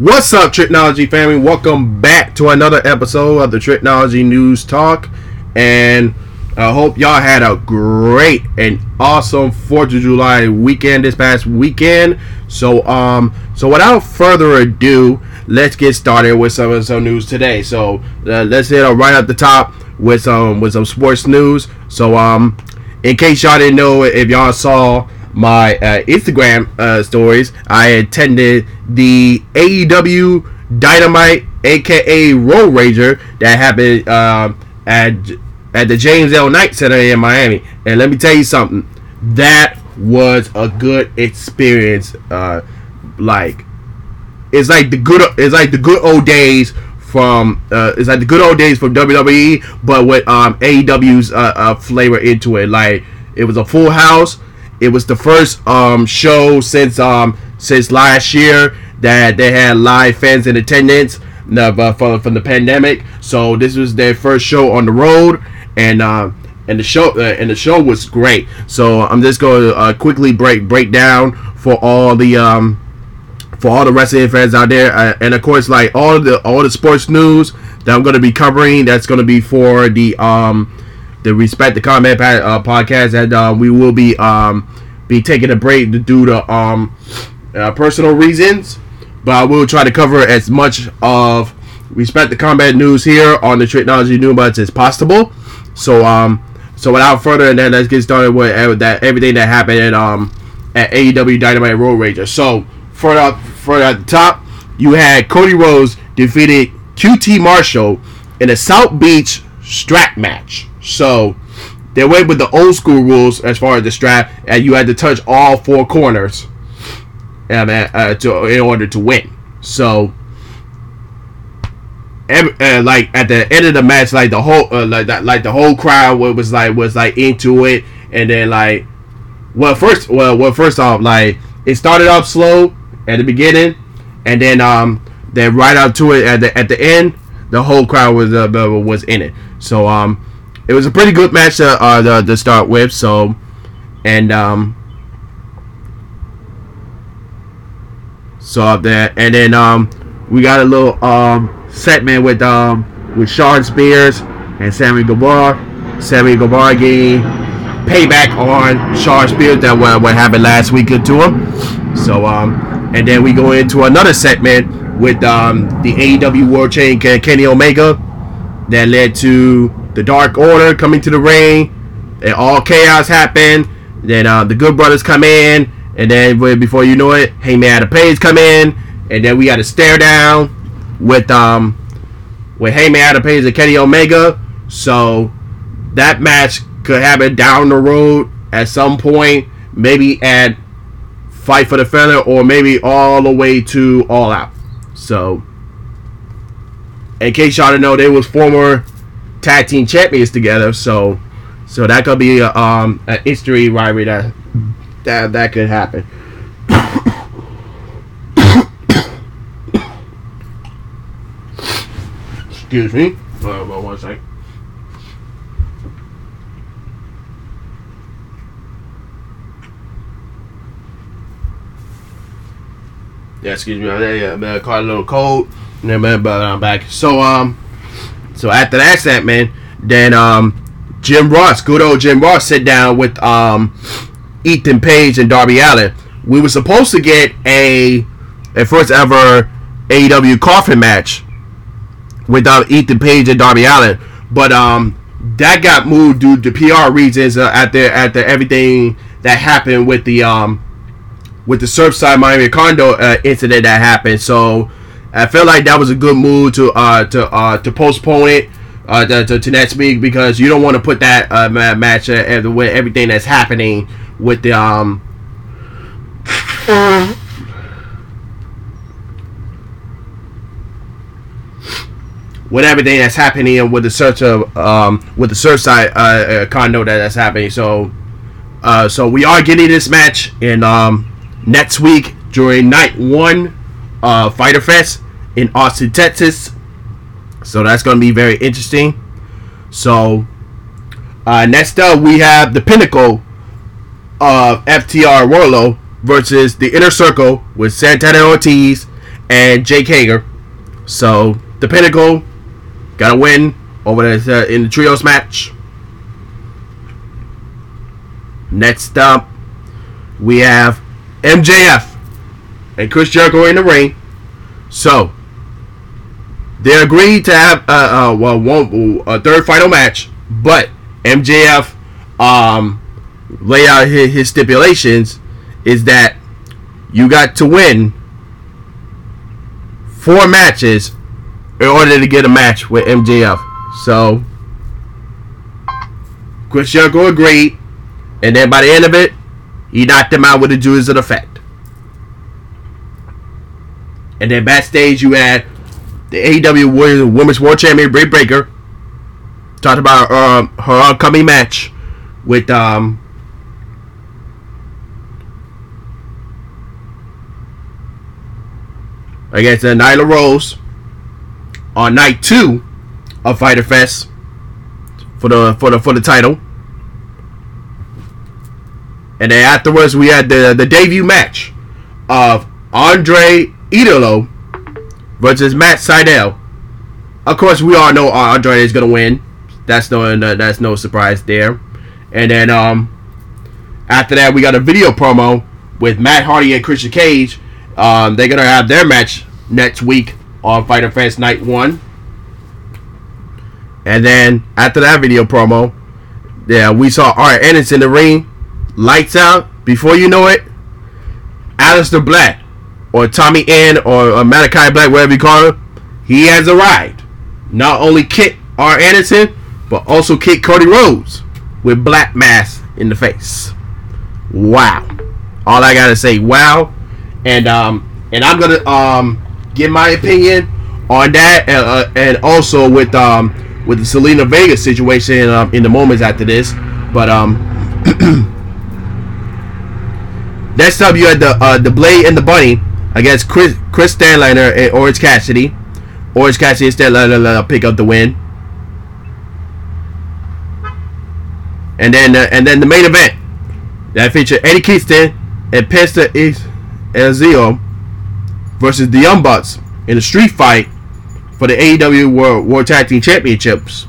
What's up, Technology family? Welcome back to another episode of the Technology News Talk. And I hope y'all had a great and awesome 4th of July weekend this past weekend. So, um, so without further ado, let's get started with some of some news today. So, uh, let's hit uh, right at the top with some with some sports news. So, um, in case y'all didn't know, if y'all saw my uh, Instagram uh, stories, I attended the AEW Dynamite, aka Road Rager, that happened uh, at at the James L. Knight Center in Miami. And let me tell you something, that was a good experience. Uh, like it's like the good it's like the good old days from uh, it's like the good old days from WWE, but with um, AEW's uh, uh, flavor into it. Like it was a full house. It was the first um, show since um, since last year that they had live fans in attendance uh, from, from the pandemic. So this was their first show on the road, and uh, and the show uh, and the show was great. So I'm just going to uh, quickly break break down for all the um, for all the wrestling fans out there, uh, and of course, like all the all the sports news that I'm going to be covering, that's going to be for the um the Respect the Comment uh, podcast, and uh, we will be um be taking a break due to um uh, personal reasons, but I will try to cover as much of Respect the Combat news here on the Technology News as possible. So um so without further ado, let's get started with that everything that happened at um at AEW Dynamite Road Rager. So further up, further at the top, you had Cody Rhodes defeated QT Marshall in a South Beach strap match. So they went with the old school rules as far as the strap, and you had to touch all four corners, um, uh, to in order to win. So. Uh, like at the end of the match, like the whole, uh, like that, like the whole crowd was like was like into it, and then like, well, first, well, well, first off, like it started off slow, at the beginning, and then um then right up to it at the at the end, the whole crowd was uh, was in it. So um it was a pretty good match to uh to, to start with. So and um up there, and then um we got a little um segment with um with Shawn Spears and Sammy Guevara. Sammy Guevara getting payback on Shawn Spears that what, what happened last week to him. So um and then we go into another segment with um, the AEW World Champion Kenny Omega that led to the Dark Order coming to the ring. And all chaos happened. Then uh, the Good Brothers come in, and then before you know it, Hangman Adam Page come in, and then we got a stare down with um with Hangman Adam Page and Kenny Omega. So that match could happen down the road at some point, maybe at fight for the feather or maybe all the way to all out. So, in case y'all didn't know, they was former tag team champions together. So, so that could be a, um a history rivalry that that that could happen. Excuse me. Uh, one second. Yeah, excuse me. Yeah, yeah, caught a little cold. And then, but I'm back. So, um, so after that segment, then um, Jim Ross, good old Jim Ross, sit down with um, Ethan Page and Darby Allin. We were supposed to get a a first ever AEW coffin match with uh, Ethan Page and Darby Allin, but um, that got moved due to PR reasons uh, at the everything that happened with the um with the Surfside Miami condo uh, incident that happened. So I felt like that was a good move to uh, to uh, to postpone it uh, to, to, next week because you don't want to put that uh, match uh, with everything that's happening with the um. with everything that's happening with the search of um, with the Surfside uh, uh, condo that, that's happening. So, uh, so we are getting this match in um, next week during night one uh, Fyter Fest in Austin, Texas. So that's going to be very interesting. So uh, next up, we have the pinnacle of FTR Wardlow versus the Inner Circle with Santana Ortiz and Jake Hager. So the Pinnacle got a win over the, uh, in the trios match. Next up, we have MJF and Chris Jericho in the ring. So they agreed to have uh, uh well one a third final match, but MJF um lay out his, his stipulations is that you got to win four matches in order to get a match with MJF. So Chris Jericho agreed, and then by the end of it, he knocked him out with the Judas Effect. And then backstage, you had the AEW Women's World Champion Britt Baker talked about um, her upcoming match with um, against uh, Nyla Rose on night two of Fyter Fest for the for the for the title. And then afterwards we had the the debut match of Andre Idolo versus Matt Sydal. Of course, we all know Andre is gonna win. That's no that's no surprise there. And then um after that we got a video promo with Matt Hardy and Christian Cage. Um, they're gonna have their match next week on Fyter Fest Night One. And then after that video promo, yeah, we saw Art Ennis in the ring, lights out. Before you know it, Aleister Black or Tommy End or, or Malachi Black, whatever you call him, he has arrived. Not only kick Arn Anderson, but also kick Cody Rhodes with Black Mass in the face. Wow. All I gotta say, wow. And um, and I'm gonna um give my opinion on that, and, uh, and also with um with the Zelina Vega situation um, in the moments after this. But um, next up you had the uh, the Blade and the Bunny against Chris Kris Statlander and Orange Cassidy. Orange Cassidy instead let pick up the win. And then uh, and then the main event that featured Eddie Kingston and Penta Ezio versus the Young Bucks in a street fight for the AEW World, World Tag Team Championships.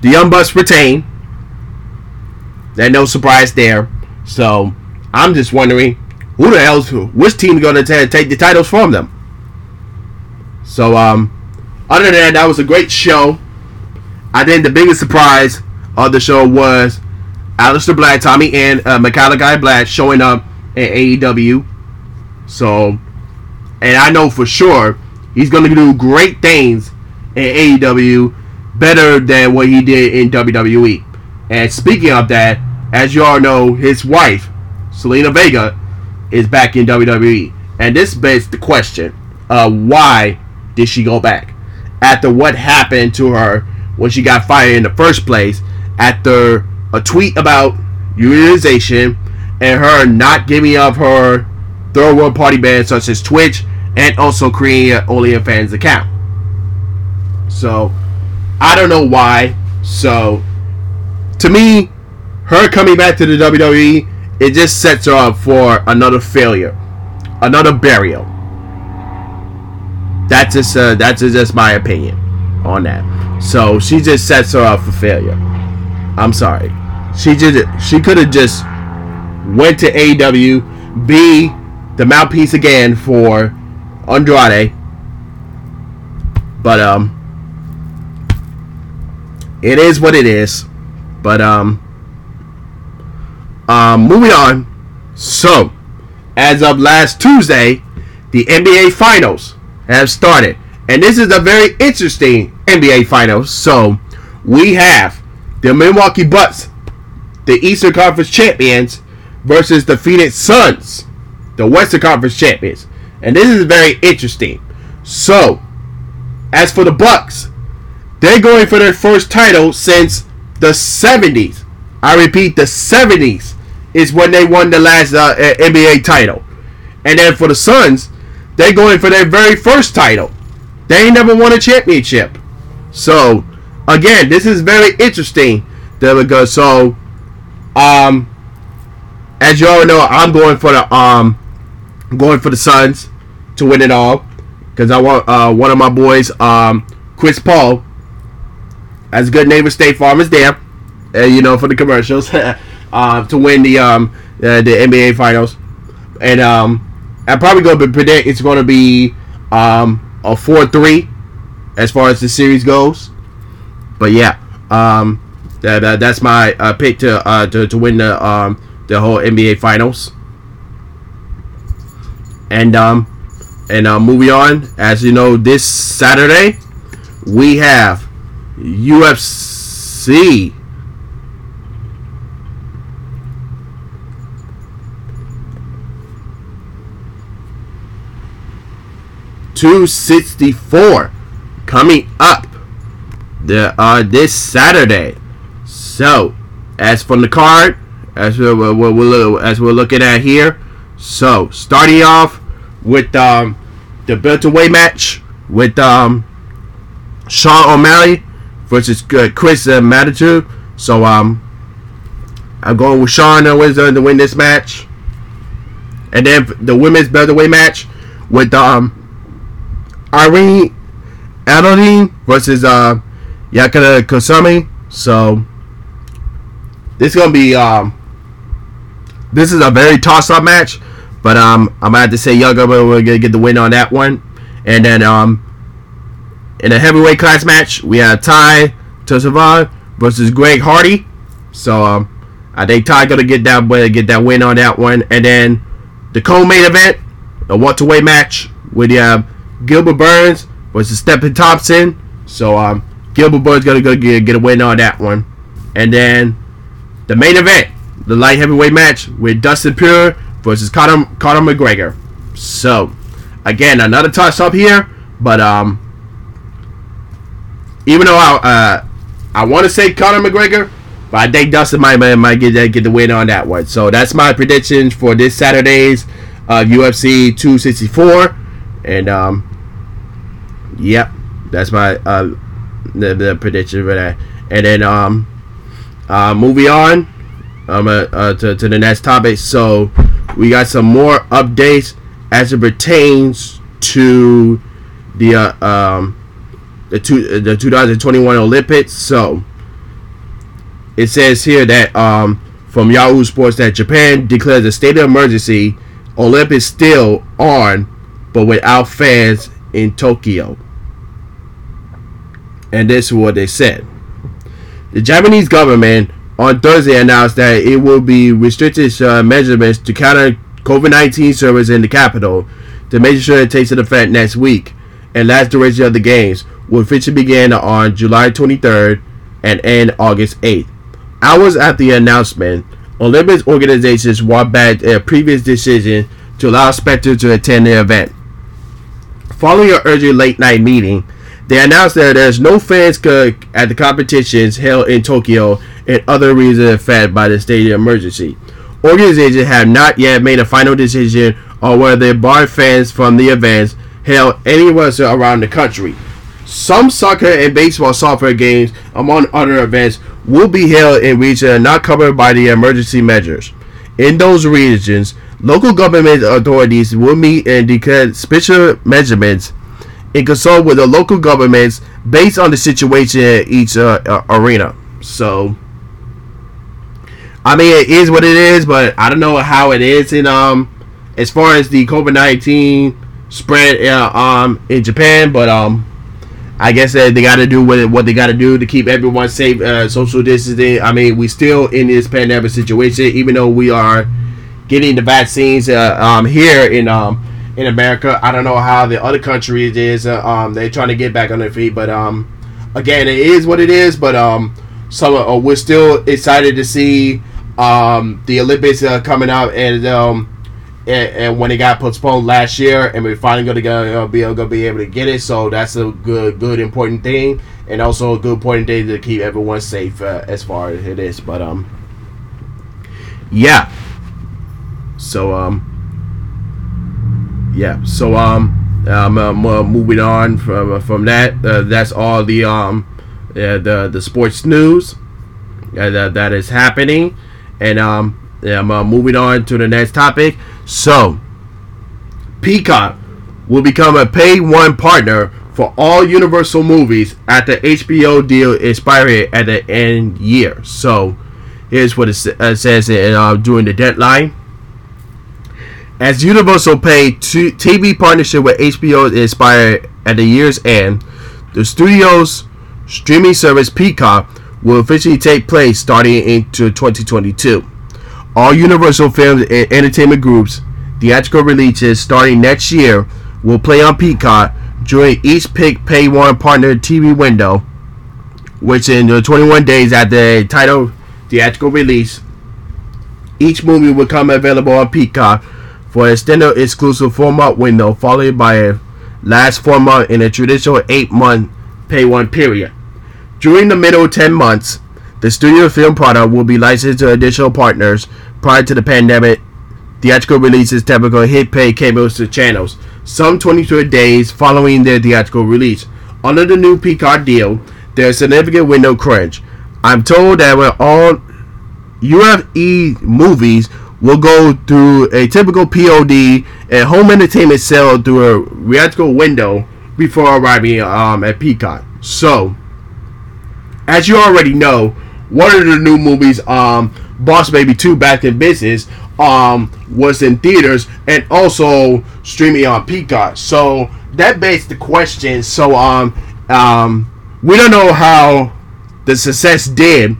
The Young Bucks retain. There's no surprise there. So I'm just wondering who the hell's? Which team's going to take the titles from them? So, um, other than that, that was a great show. I think the biggest surprise of the show was Aleister Black, Tommy, and uh, Malachi Black showing up in AEW. So, and I know for sure he's going to do great things in AEW better than what he did in WWE. And speaking of that, as you all know, his wife, Zelina Vega, is back in WWE. And this begs the question uh, why did she go back? After what happened to her when she got fired in the first place, after a tweet about unionization and her not giving up her third world party bands such as Twitch and also creating an OnlyFans account. So, I don't know why. So, to me, her coming back to the WWE it just sets her up for another failure, another burial. That's just uh, that's just my opinion on that. So she just sets her up for failure. I'm sorry. She just she could have just went to AEW, be the mouthpiece again for Andrade. But um it is what it is. But um um, moving on. So, as of last Tuesday, the NBA Finals have started. And this is a very interesting NBA Finals. So, we have the Milwaukee Bucks, the Eastern Conference champions, versus the Phoenix Suns, the Western Conference champions. And this is very interesting. So, as for the Bucks, they're going for their first title since the 70s. I repeat, the 70s is when they won the last uh, NBA title. And then for the Suns, they're going for their very first title. They ain't never won a championship. So, again, this is very interesting. Because so, um, as you all know, I'm going for the um going for the Suns to win it all because I want uh, one of my boys, um, Chris Paul, as good neighbor State Farm is there, uh, you know, for the commercials, uh, to win the um, uh, the NBA Finals, and um, I'm probably going to predict it's going to be um, a four three as far as the series goes. But yeah, um, that, that that's my uh, pick to, uh, to to win the um, the whole NBA Finals. And um, and uh, moving on, as you know, this Saturday we have UFC. Two sixty four coming up the uh this Saturday. So, as from the card, as we're, we're, we're, as we're looking at here, so starting off with um the welterweight match with um Sean O'Malley versus uh, Chris uh. So um I'm going with Sean to win, to win this match. And then the women's welterweight match with um Irene Adondine versus uh Kosami. So this is gonna be um this is a very toss up match, but um I'm gonna have to say Yaga will gonna get the win on that one. And then um in a heavyweight class match we have Tai Tuivasa versus Greg Hardy. So um I think Tai gonna get that get that win on that one. And then the co-main event, a welterweight match with uh, Gilbert Burns versus Stephen Thompson. So um, Gilbert Burns gonna go get, get a win on that one. And then the main event, the light heavyweight match with Dustin Poirier versus Conor, Conor McGregor. So again, another toss up here, but um, even though I uh, I want to say Conor McGregor, but I think Dustin might might get get the win on that one. So that's my predictions for this Saturday's uh, UFC 264, and um, yep, that's my uh, the, the prediction for that. And then um, uh, moving on um, uh, uh, to to the next topic. So we got some more updates as it pertains to the uh, um the two the 2021 Olympics. So it says here that um, from Yahoo Sports that Japan declares a state of emergency. Olympics still on, but without fans in Tokyo. And this is what they said. The Japanese government on Thursday announced that it will be restricted uh, measurements to counter COVID-19 servers in the capital to make sure it takes effect next week. And last duration of the games will officially begin on July 23rd and end August 8th. Hours after the announcement, Olympics organizations walked back their previous decision to allow spectators to attend the event. Following an urgent late night meeting, they announced that there's no fans could at the competitions held in Tokyo and other reasons affected by the of emergency. Organizations have not yet made a final decision on whether they bar fans from the events held anywhere around the country. Some soccer and baseball software games, among other events, will be held in regions not covered by the emergency measures. In those regions, local government authorities will meet and declare special measurements in consult with the local governments based on the situation in each uh, uh, arena. So, I mean, it is what it is, but I don't know how it is in um as far as the COVID nineteen spread uh, um in Japan, but um I guess that they got to do what, what they got to do to keep everyone safe, uh, social distancing. I mean, we still in this pandemic situation, even though we are getting the vaccines uh, um, here in um, in America. I don't know how the other countries is. Uh, um, they're trying to get back on their feet, but um, again, it is what it is. But um, so uh, we're still excited to see um, the Olympics uh, coming up and um and, when it got postponed last year, and we're finally going to go, uh, be able to be able to get it. So that's a good, good, important thing, and also a good important thing to keep everyone safe uh, as far as it is. But um, yeah. So um, yeah. So um, I'm uh, moving on from uh, from that. Uh, that's all the um, the the sports news that that is happening, and um, I'm uh, moving on to the next topic. So, Peacock will become a pay one partner for all Universal movies the HBO deal expiring at the end year. So here's what it uh, says uh, during the deadline. As Universal pay TV partnership with HBO expire at the year's end, the studio's streaming service Peacock will officially take place starting into 2022. All Universal Films and Entertainment Group's theatrical releases starting next year will play on Peacock during each pick pay one partner TV window, which in the 21 days after the title theatrical release, each movie will come available on Peacock for a extended exclusive four month window, followed by a last four month in a traditional eight month pay one period. During the middle 10 months, the studio film product will be licensed to additional partners prior to the pandemic. Theatrical releases typically hit pay cables to channels some 22 days following their theatrical release. Under the new Peacock deal, there's a significant window crunch. I'm told that when all UFE movies will go through a typical POD and home entertainment sale through a theatrical window before arriving um, at Peacock. So, as you already know, one of the new movies, um, Boss Baby 2 Back in Business, um, was in theaters and also streaming on Peacock. So that begs the question. So um, um, we don't know how the success did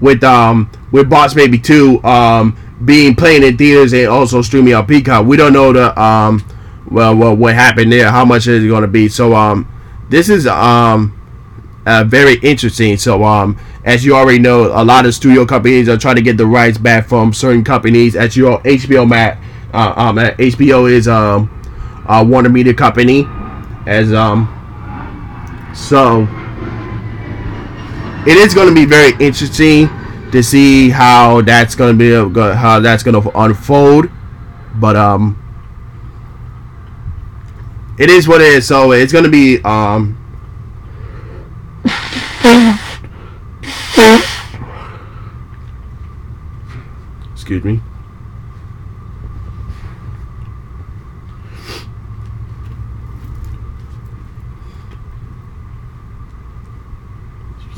with um with Boss Baby 2 um being playing in theaters and also streaming on Peacock. We don't know the um well, well what happened there, how much is it going to be. So um this is um uh, very interesting. So um as you already know, a lot of studio companies are trying to get the rights back from certain companies. As you know, HBO Max, uh, um, HBO is um, a Warner Media company, as um, so it is going to be very interesting to see how that's going to be how that's to unfold. But um, it is what it is. So it's going to be um. Excuse me.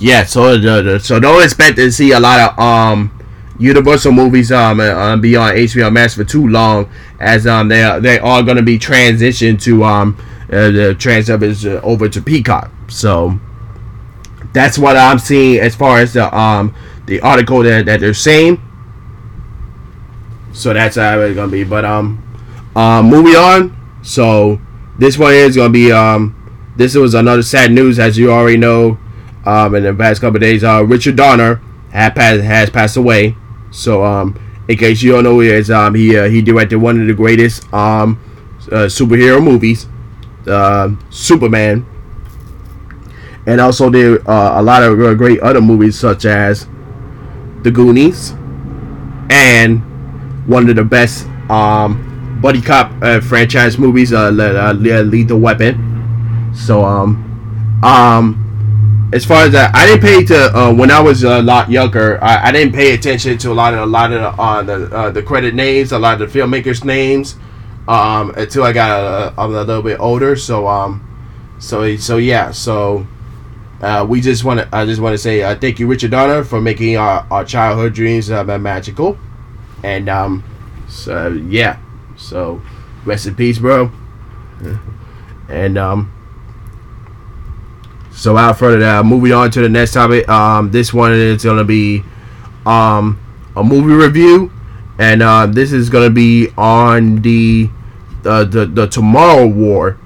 Yeah, so uh, so don't expect to see a lot of um Universal movies um uh, HBO Max for too long, as um they they are going to be transitioned to um uh, the transfer is uh, over to Peacock. So that's what I'm seeing as far as the um the article that, that they're saying. So that's how it's gonna be. But um, um, moving on. So this one is gonna be um, this was another sad news as you already know. Um, in the past couple days, uh, Richard Donner passed has passed away. So um, in case you don't know, is um, he uh, he directed one of the greatest um uh, superhero movies, uh, Superman, and also did uh, a lot of great other movies such as The Goonies and one of the best um, buddy cop uh, franchise movies, uh, uh, Lethal Weapon. So, um, um, as far as that, I didn't pay to uh, when I was a lot younger. I, I didn't pay attention to a lot of a lot of the uh, the, uh, the credit names, a lot of the filmmakers' names, um, until I got a, a, little bit older. So, um, so so yeah, so. Uh, we just want to. I just want to say uh, thank you, Richard Donner, for making our, our childhood dreams uh, magical. And um, so yeah, so rest in peace, bro. And um, so out further that, moving on to the next topic. Um, this one is gonna be um a movie review, and uh, this is gonna be on the uh, the the Tomorrow War,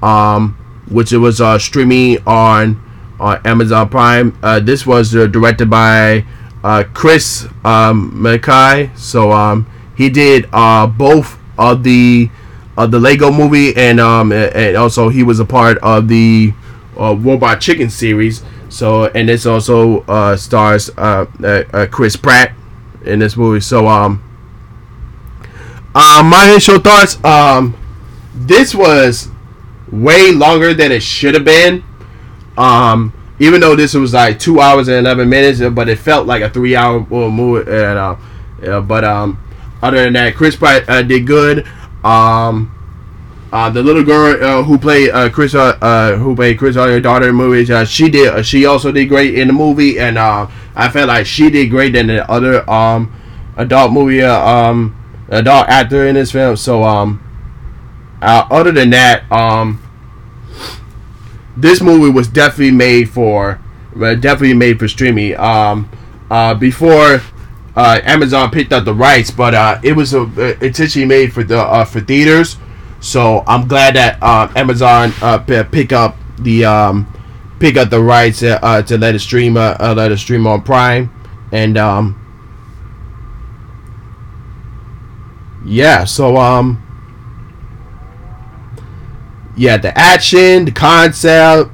um, which it was uh streaming on on Amazon Prime. Uh, this was uh, directed by uh, Chris um, McKay. So um, he did uh, both of the of the Lego movie and um, and also he was a part of the uh, Robot Chicken series. So and this also uh, stars uh, uh, uh Chris Pratt in this movie. So um, uh, my initial thoughts um, this was way longer than it should have been. Um, even though this was like two hours and eleven minutes, but it felt like a three-hour movie. And uh, but um, other than that, Chris Pratt uh, did good. Um, uh, the little girl uh, who played uh, Chris, uh, uh, who played Chris, uh, daughter in the movie, uh, she did. She also did great in the movie, and I felt like she did great than the other um, adult movie, um, adult actor in this film. So, um, other than that, um, this movie was definitely made for, definitely made for streaming. Um, before Amazon picked up the rights, but it was a, intentionally made for the for theaters. So I'm glad that uh, Amazon uh, pick up the um, pick up the rights uh, uh, to let it stream uh, uh, let it stream on Prime, and um, yeah. So um, yeah, the action, the concept,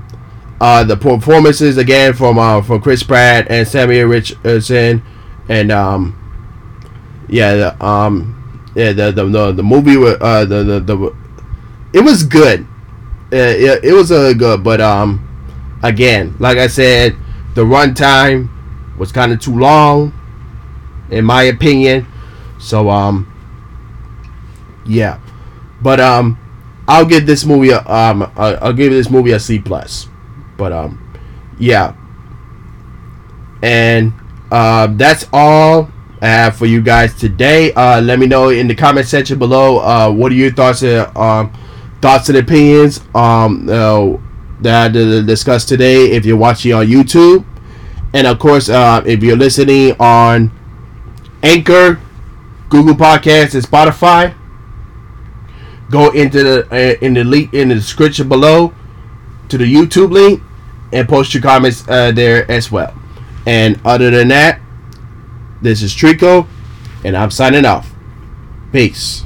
uh, the performances again from uh, from Chris Pratt and Samuel Richardson, and um, yeah, the, um, yeah, the the the, the movie uh the, the the it was good. Uh, it, it was uh, good, but um, again, like I said, the runtime was kind of too long, in my opinion. So um, yeah, but um, I'll give this movie a um, I'll give this movie a C plus. But um, yeah, and uh, that's all I have for you guys today. Uh, let me know in the comment section below. Uh, what are your thoughts? Uh, um, thoughts and opinions um, uh, that I discussed today. If you're watching on YouTube, and of course, uh, if you're listening on Anchor, Google Podcasts, and Spotify, go into the uh, in the link in the description below to the YouTube link and post your comments there as well. And other than that, this is Trico, and I'm signing off. Peace.